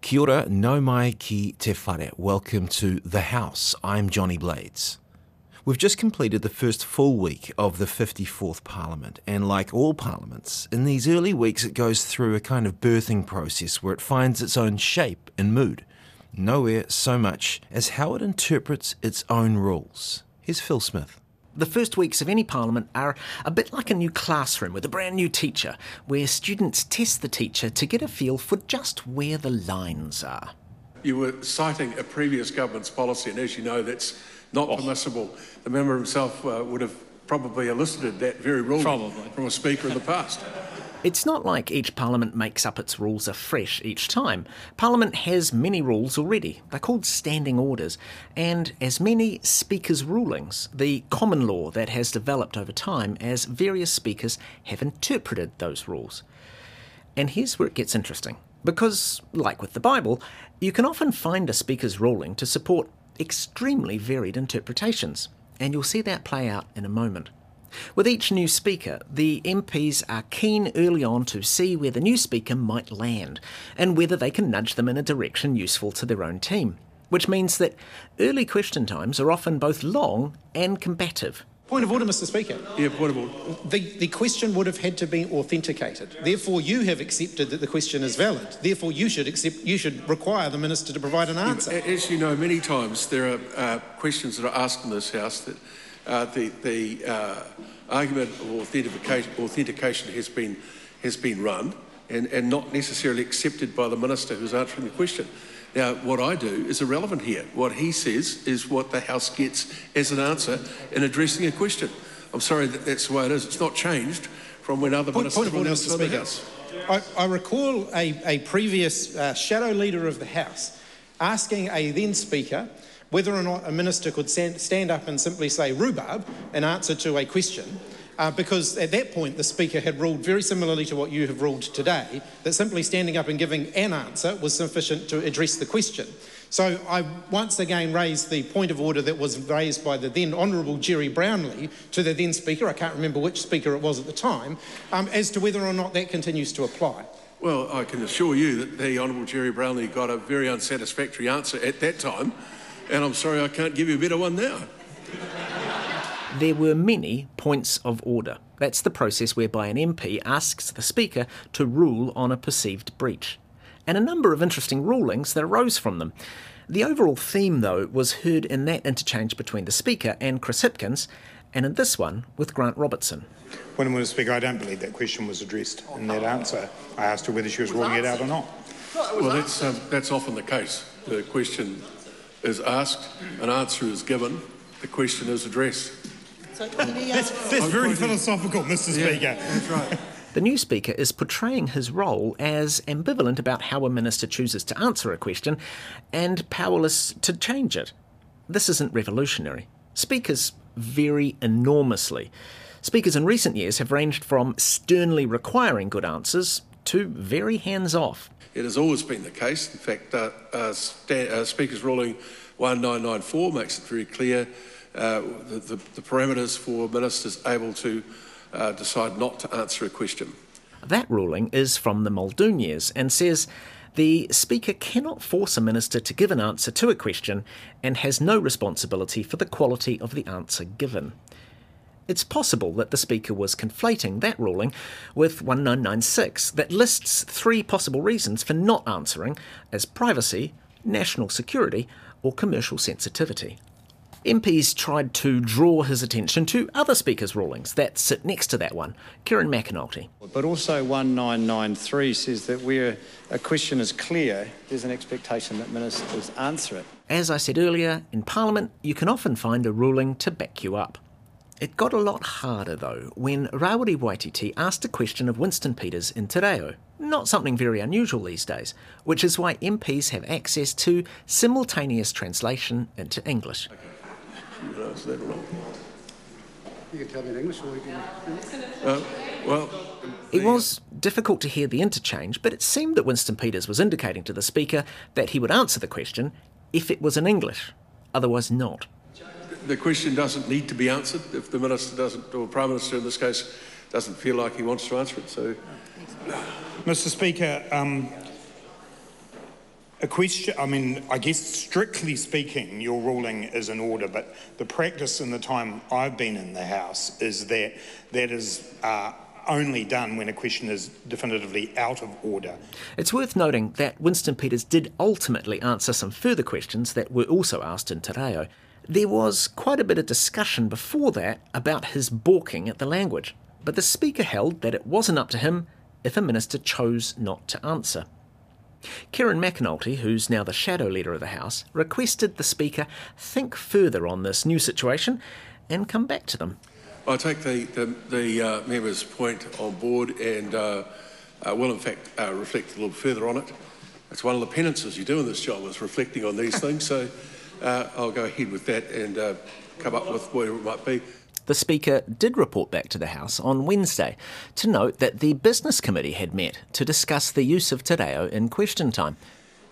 Kia ora, no mai ki te whare. Welcome to The House. I'm Johnny Blades. We've just completed the first full week of the 54th Parliament, and like all parliaments, in these early weeks it goes through a kind of birthing process where it finds its own shape and mood. Nowhere so much as how it interprets its own rules. Here's Phil Smith. The first weeks of any parliament are a bit like a new classroom with a brand new teacher, where students test the teacher to get a feel for just where the lines are. You were citing a previous government's policy, and as you know, that's not permissible. The member himself uh, would have probably elicited that very ruling Probably. from a speaker in the past. It's not like each parliament makes up its rules afresh each time. Parliament has many rules already. They're called standing orders, and as many speakers' rulings, the common law that has developed over time as various speakers have interpreted those rules. And here's where it gets interesting. Because, like with the Bible, you can often find a speaker's ruling to support extremely varied interpretations, and you'll see that play out in a moment. With each new speaker, the MPs are keen early on to see where the new speaker might land and whether they can nudge them in a direction useful to their own team, which means that early question times are often both long and combative. Point of order, Mr. Speaker. Yeah, point of order. The, the question would have had to be authenticated. Therefore, you have accepted that the question is valid. Therefore, you should accept. You should require the minister to provide an answer. As you know, many times there are uh, questions that are asked in this House that uh, the, the uh, argument of authentication, authentication has been, has been run and, and not necessarily accepted by the minister who's answering the question. Now, what I do is irrelevant here. What he says is what the House gets as an answer in addressing a question. I'm sorry that that's the way it is. It's not changed from when other Point, ministers point of were order, Mr. the Speaker. House. I, I recall a, a previous uh, shadow leader of the House asking a then Speaker whether or not a minister could stand, up and simply say rhubarb in answer to a question. Uh, because at that point, the Speaker had ruled very similarly to what you have ruled today, that simply standing up and giving an answer was sufficient to address the question. So I once again raised the point of order that was raised by the then Honourable Gerry Brownlee to the then Speaker, I can't remember which Speaker it was at the time, um, as to whether or not that continues to apply. Well, I can assure you that the Honourable Gerry Brownlee got a very unsatisfactory answer at that time, and I'm sorry I can't give you a better one now. There were many points of order. That's the process whereby an MP asks the Speaker to rule on a perceived breach. And a number of interesting rulings that arose from them. The overall theme, though, was heard in that interchange between the Speaker and Chris Hipkins, and in this one with Grant Robertson. When Mr. Speaker, I don't believe that question was addressed in that answer. I asked her whether she was ruling it out or not. Well, that's, um, that's often the case. The question is asked, an answer is given, the question is addressed. That's, that's very philosophical, Mr. Speaker. That's right. The new Speaker is portraying his role as ambivalent about how a minister chooses to answer a question and powerless to change it. This isn't revolutionary. Speakers vary enormously. Speakers in recent years have ranged from sternly requiring good answers to very hands off. It has always been the case. In fact, uh, uh, sta- uh, Speaker's ruling 1994 makes it very clear uh, the, the, the parameters for ministers able to uh, decide not to answer a question. That ruling is from the Muldoon years and says the Speaker cannot force a minister to give an answer to a question and has no responsibility for the quality of the answer given. It's possible that the Speaker was conflating that ruling with 1996 that lists three possible reasons for not answering as privacy, national security, or commercial sensitivity. MPs tried to draw his attention to other Speaker's rulings that sit next to that one, Kieran McAnulty. But also 1993 says that where a question is clear, there's an expectation that ministers answer it. As I said earlier, in Parliament you can often find a ruling to back you up. It got a lot harder though when Rawiri Waititi asked a question of Winston Peters in Te Reo. Not something very unusual these days, which is why MPs have access to simultaneous translation into English. You know, is that wrong? You can tell me in English or you can. Uh, well, It was difficult to hear the interchange, but it seemed that Winston Peters was indicating to the Speaker that he would answer the question if it was in English, otherwise not. The question doesn't need to be answered if the minister doesn't, or Prime Minister in this case, doesn't feel like he wants to answer it. So, Mr. Speaker, um, A question, I mean, I guess strictly speaking, your ruling is in order, but the practice in the time I've been in the House is that that is uh, only done when a question is definitively out of order. It's worth noting that Winston Peters did ultimately answer some further questions that were also asked in Te Reo. There was quite a bit of discussion before that about his balking at the language, but the Speaker held that it wasn't up to him if a minister chose not to answer. Kieran McAnulty, who's now the shadow leader of the House, requested the Speaker think further on this new situation and come back to them. I take the, the, the uh, member's point on board and uh, uh, will, in fact, uh, reflect a little further on it. It's one of the penances you do in this job is reflecting on these things. So uh, I'll go ahead with that and uh, come up with whatever it might be. The Speaker did report back to the House on Wednesday to note that the Business Committee had met to discuss the use of Te Reo in question time.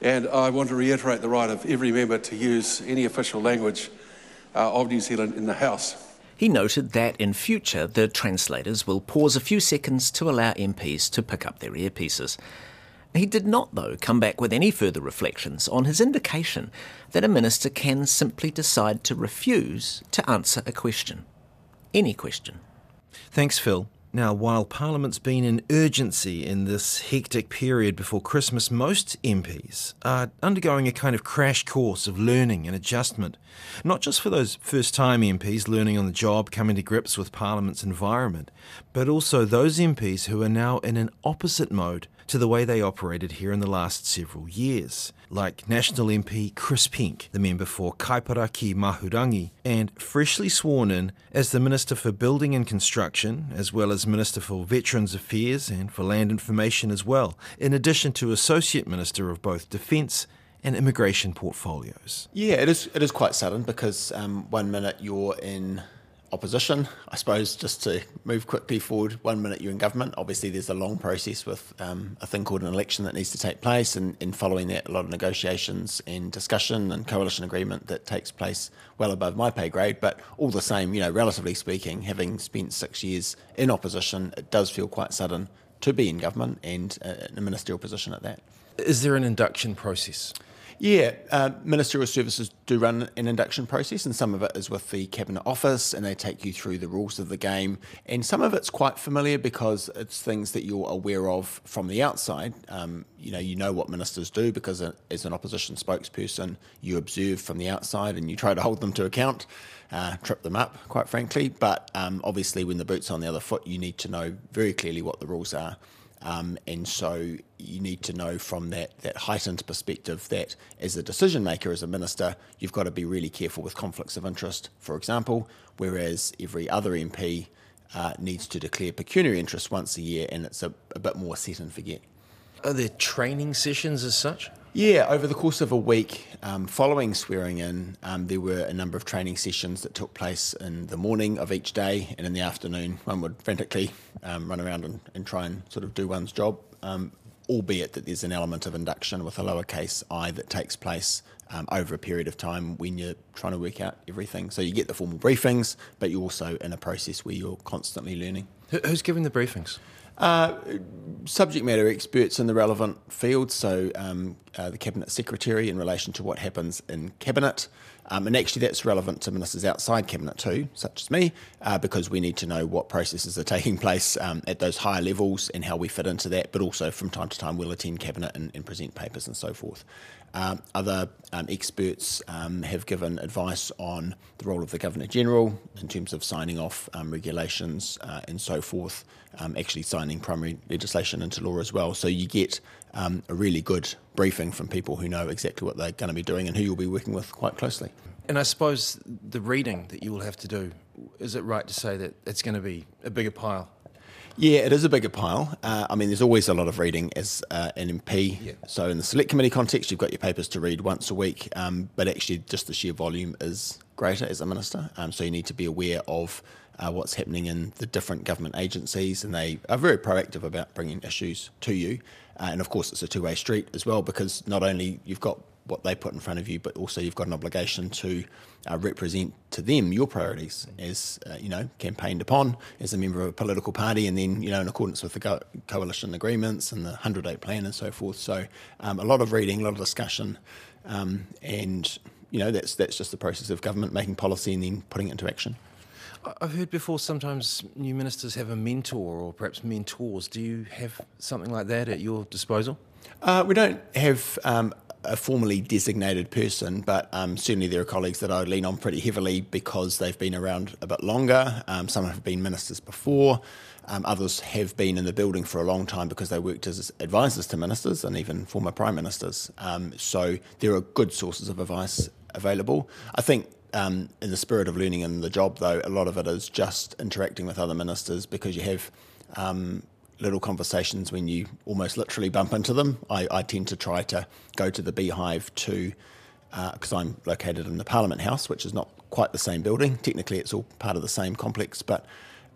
And I want to reiterate the right of every member to use any official language uh, of New Zealand in the House. He noted that in future the translators will pause a few seconds to allow MPs to pick up their earpieces. He did not, though, come back with any further reflections on his indication that a minister can simply decide to refuse to answer a question any question. Thanks, Phil. Now, while Parliament's been in urgency in this hectic period before Christmas, most MPs are undergoing a kind of crash course of learning and adjustment. Not just for those first time MPs learning on the job, coming to grips with Parliament's environment, but also those MPs who are now in an opposite mode to the way they operated here in the last several years, like National MP Chris Penk, the member for Kaipara ki Mahurangi, and freshly sworn in as the Minister for Building and Construction, as well as Minister for Veterans Affairs and for Land Information as well, in addition to Associate Minister of both Defence and immigration portfolios. Yeah, it is. It is quite sudden because um, one minute you're in opposition. I suppose just to move quickly forward, one minute you're in government. Obviously, there's a long process with um, a thing called an election that needs to take place, and in following that, a lot of negotiations and discussion and coalition agreement that takes place well above my pay grade. But all the same, you know, relatively speaking, having spent six years in opposition, it does feel quite sudden to be in government and uh, in a ministerial position at that. Is there an induction process? Yeah, uh, ministerial services do run an induction process, and some of it is with the cabinet office, and they take you through the rules of the game. And some of it's quite familiar because it's things that you're aware of from the outside. Um, you know, you know what ministers do because as an opposition spokesperson, you observe from the outside and you try to hold them to account. Uh, trip them up, quite frankly. But um, obviously, when the boot's on the other foot, you need to know very clearly what the rules are. Um, and so you need to know from that, that heightened perspective that as a decision maker, as a minister, you've got to be really careful with conflicts of interest, for example, whereas every other MP uh, needs to declare pecuniary interest once a year and it's a, a bit more set and forget. Are there training sessions as such? Yeah, over the course of a week um, following swearing in, um, there were a number of training sessions that took place in the morning of each day, and in the afternoon, one would frantically um, run around and, and, try and sort of do one's job, um, albeit that there's an element of induction with a lowercase i that takes place um, over a period of time when you're trying to work out everything. So you get the formal briefings, but you're also in a process where you're constantly learning. Who's giving the briefings? Uh, subject matter experts in the relevant fields, so um, uh, the Cabinet Secretary in relation to what happens in Cabinet. Um, and actually, that's relevant to ministers outside Cabinet too, such as me, uh, because we need to know what processes are taking place um, at those higher levels and how we fit into that. But also, from time to time, we'll attend Cabinet and, and present papers and so forth. Um, other um, experts um, have given advice on the role of the Governor General in terms of signing off um, regulations uh, and so forth, actually signing primary legislation into law as well. So you get um, a really good briefing from people who know exactly what they're going to be doing and who you'll be working with quite closely. And I suppose the reading that you will have to do, is it right to say that it's going to be a bigger pile? Yeah, it is a bigger pile. Uh, I mean, there's always a lot of reading as uh, an MP. Yeah. So, in the select committee context, you've got your papers to read once a week, um, but actually, just the sheer volume is greater as a minister. Um, so, you need to be aware of uh, what's happening in the different government agencies, and they are very proactive about bringing issues to you. Uh, and of course, it's a two way street as well, because not only you've got what they put in front of you, but also you've got an obligation to uh, represent to them your priorities as uh, you know campaigned upon as a member of a political party, and then you know in accordance with the co- coalition agreements and the hundred day plan and so forth. So um, a lot of reading, a lot of discussion, um, and you know that's that's just the process of government making policy and then putting it into action. I've heard before sometimes new ministers have a mentor or perhaps mentors. Do you have something like that at your disposal? Uh, we don't have um, a formally designated person, but um, certainly there are colleagues that I lean on pretty heavily because they've been around a bit longer. Um, some have been ministers before. Um, others have been in the building for a long time because they worked as advisors to ministers and even former prime ministers. Um, so there are good sources of advice available. I think um, in the spirit of learning in the job, though, a lot of it is just interacting with other ministers because you have um, little conversations when you almost literally bump into them. I, I tend to try to go to the beehive to, because uh, I'm located in the Parliament House, which is not quite the same building. Technically, it's all part of the same complex, but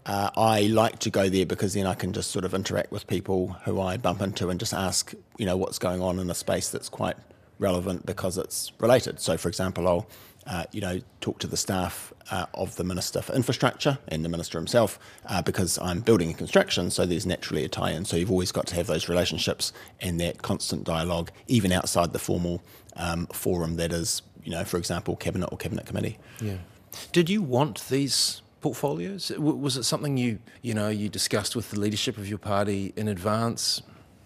uh, I like to go there because then I can just sort of interact with people who I bump into and just ask, you know, what's going on in a space that's quite relevant because it's related. So, for example, I'll uh, you know, talk to the staff uh, of the Minister for Infrastructure and the Minister himself uh, because I'm building and construction, so there's naturally a tie in. So you've always got to have those relationships and that constant dialogue, even outside the formal um, forum that is, you know, for example, Cabinet or Cabinet Committee. Yeah. Did you want these portfolios? Was it something you, you know, you discussed with the leadership of your party in advance?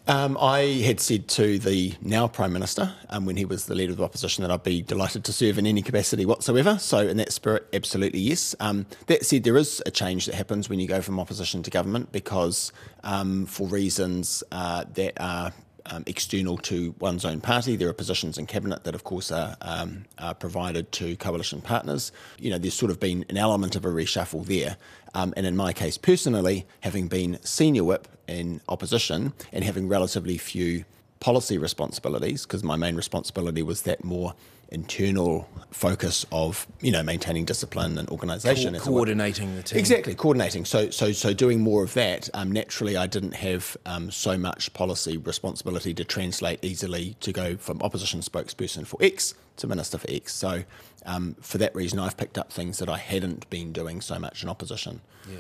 Um, I had said to the now Prime Minister, um, when he was the leader of the opposition, that I'd be delighted to serve in any capacity whatsoever. So, in that spirit, absolutely yes. Um, that said, there is a change that happens when you go from opposition to government because, um, for reasons uh, that are um, external to one's own party. There are positions in cabinet that, of course, are, um, are, provided to coalition partners. You know, there's sort of been an element of a reshuffle there. Um, and in my case personally, having been senior whip in opposition and having relatively few policy responsibilities, because my main responsibility was that more internal focus of you know maintaining discipline and organisation, Co- coordinating the team. Exactly, coordinating. So so so doing more of that. Um, naturally, I didn't have um, so much policy responsibility to translate easily to go from opposition spokesperson for X to minister for X. So um, for that reason, I've picked up things that I hadn't been doing so much in opposition. Yeah.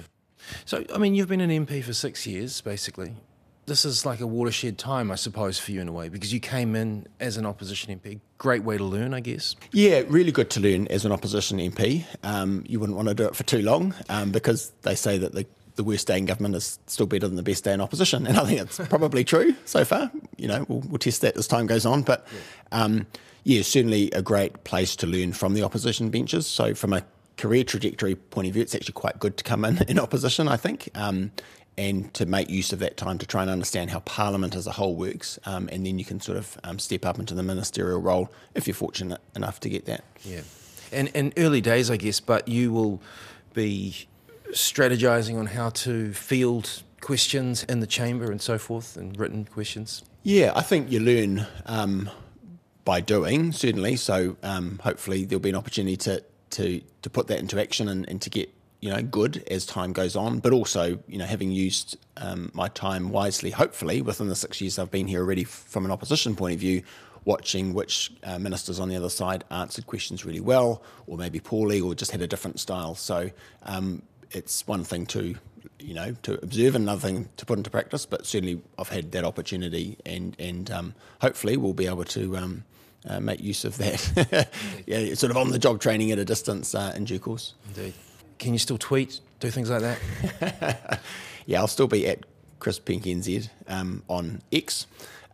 So I mean, you've been an MP for six years, basically this is like a watershed time, I suppose, for you in a way, because you came in as an opposition MP. Great way to learn, I guess. Yeah, really good to learn as an opposition MP. Um, you wouldn't want to do it for too long um, because they say that the, the worst day in government is still better than the best day in opposition. And I think it's probably true so far. You know, we'll, we'll, test that as time goes on. But um, yeah, certainly a great place to learn from the opposition benches. So, from a career trajectory point of view, it's actually quite good to come in in opposition, I think. Um, and to make use of that time to try and understand how Parliament as a whole works, um, and then you can sort of um, step up into the ministerial role if you're fortunate enough to get that. Yeah, and and early days, I guess, but you will be strategizing on how to field questions in the chamber and so forth, and written questions. Yeah, I think you learn um, by doing certainly. So um, hopefully there'll be an opportunity to to to put that into action and, and to get you know, good as time goes on, but also, you know, having used um, my time wisely, hopefully within the six years I've been here already from an opposition point of view, watching which uh, ministers on the other side answered questions really well, or maybe poorly, or just had a different style. So um, it's one thing to, you know, to observe, and another thing to put into practice. But certainly, I've had that opportunity, and and um, hopefully, we'll be able to. Um, uh, make use of that, yeah, sort of on the job training at a distance uh, in due course. Indeed. Can you still tweet, do things like that? yeah, I'll still be at Chris Penk NZ um, on X.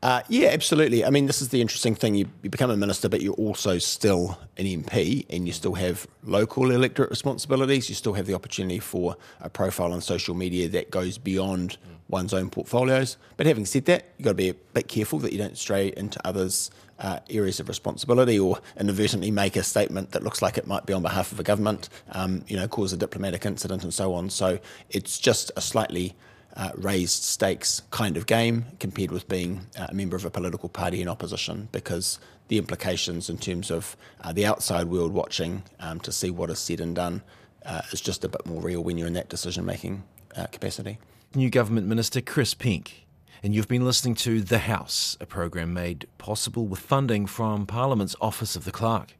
Uh, yeah, absolutely. I mean, this is the interesting thing. You, you, become a minister, but you're also still an MP and you still have local electorate responsibilities. You still have the opportunity for a profile on social media that goes beyond one's own portfolios. But having said that, you've got to be a bit careful that you don't stray into others' uh, areas of responsibility or inadvertently make a statement that looks like it might be on behalf of a government, um, you know, cause a diplomatic incident and so on. So it's just a slightly uh, raised stakes kind of game compared with being uh, a member of a political party in opposition because the implications in terms of uh, the outside world watching um, to see what is said and done uh, is just a bit more real when you're in that decision making uh, capacity. New Government Minister Chris Penk. and you've been listening to The House, a program made possible with funding from Parliament's Office of the Clerk.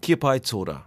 Kia pai tōra.